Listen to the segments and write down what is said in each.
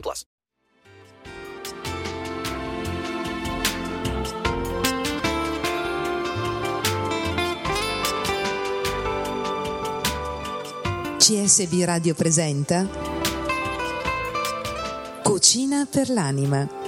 plus. CSB Radio presenta Cucina per l'anima.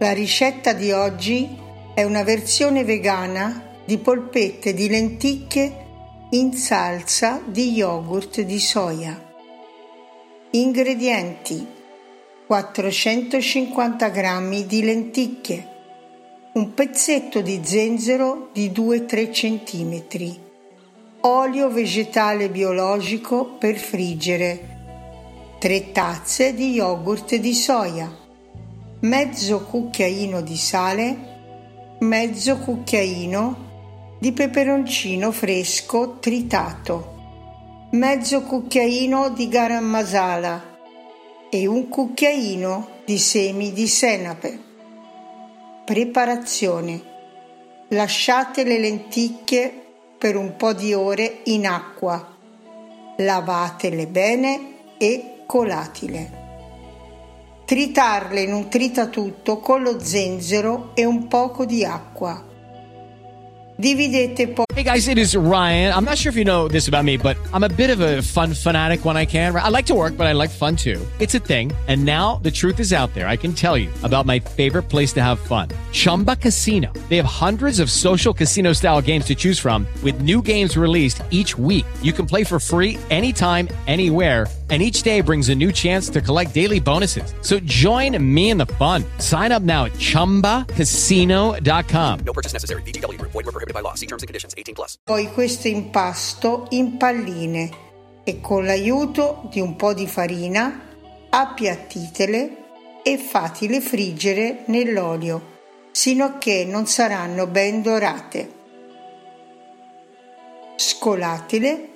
La ricetta di oggi è una versione vegana di polpette di lenticchie in salsa di yogurt di soia. Ingredienti 450 g di lenticchie, un pezzetto di zenzero di 2-3 cm, olio vegetale biologico per friggere, 3 tazze di yogurt di soia mezzo cucchiaino di sale, mezzo cucchiaino di peperoncino fresco tritato, mezzo cucchiaino di garam masala e un cucchiaino di semi di senape. Preparazione. Lasciate le lenticchie per un po' di ore in acqua. Lavatele bene e colatile tritarle in un tritatutto con lo zenzero e un poco di acqua. Dividete poi. Hey guys, it is Ryan. I'm not sure if you know this about me, but I'm a bit of a fun fanatic when I can. I like to work, but I like fun too. It's a thing. And now the truth is out there. I can tell you about my favorite place to have fun Chumba Casino. They have hundreds of social casino style games to choose from, with new games released each week. You can play for free anytime, anywhere and each day brings a new chance to collect daily bonuses. So join me in the fun. Sign up now at ChumbaCasino.com. No purchase necessary. VGW Group. Void were prohibited by law. See terms and conditions. 18 plus. Poi questo impasto in palline e con l'aiuto di un po' di farina appiattitele e fatele friggere nell'olio sino a che non saranno ben dorate. Scolatele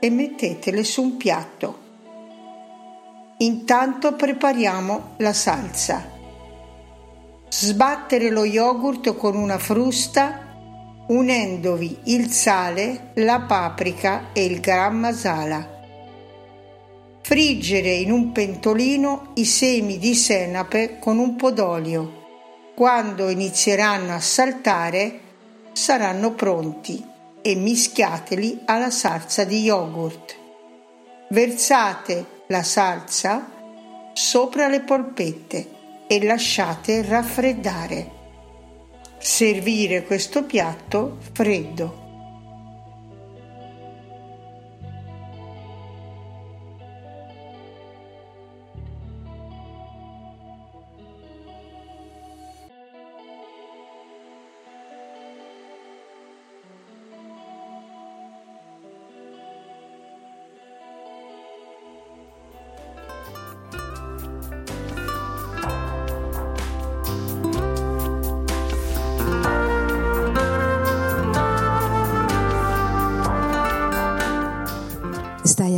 e mettetele su un piatto. Intanto prepariamo la salsa. Sbattere lo yogurt con una frusta unendovi il sale, la paprika e il garam masala. Friggere in un pentolino i semi di senape con un po' d'olio. Quando inizieranno a saltare saranno pronti e mischiateli alla salsa di yogurt. Versate la salsa sopra le polpette e lasciate raffreddare. Servire questo piatto freddo.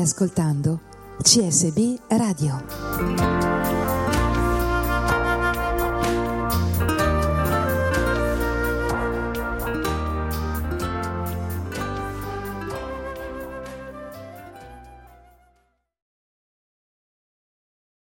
Ascoltando CSB Radio.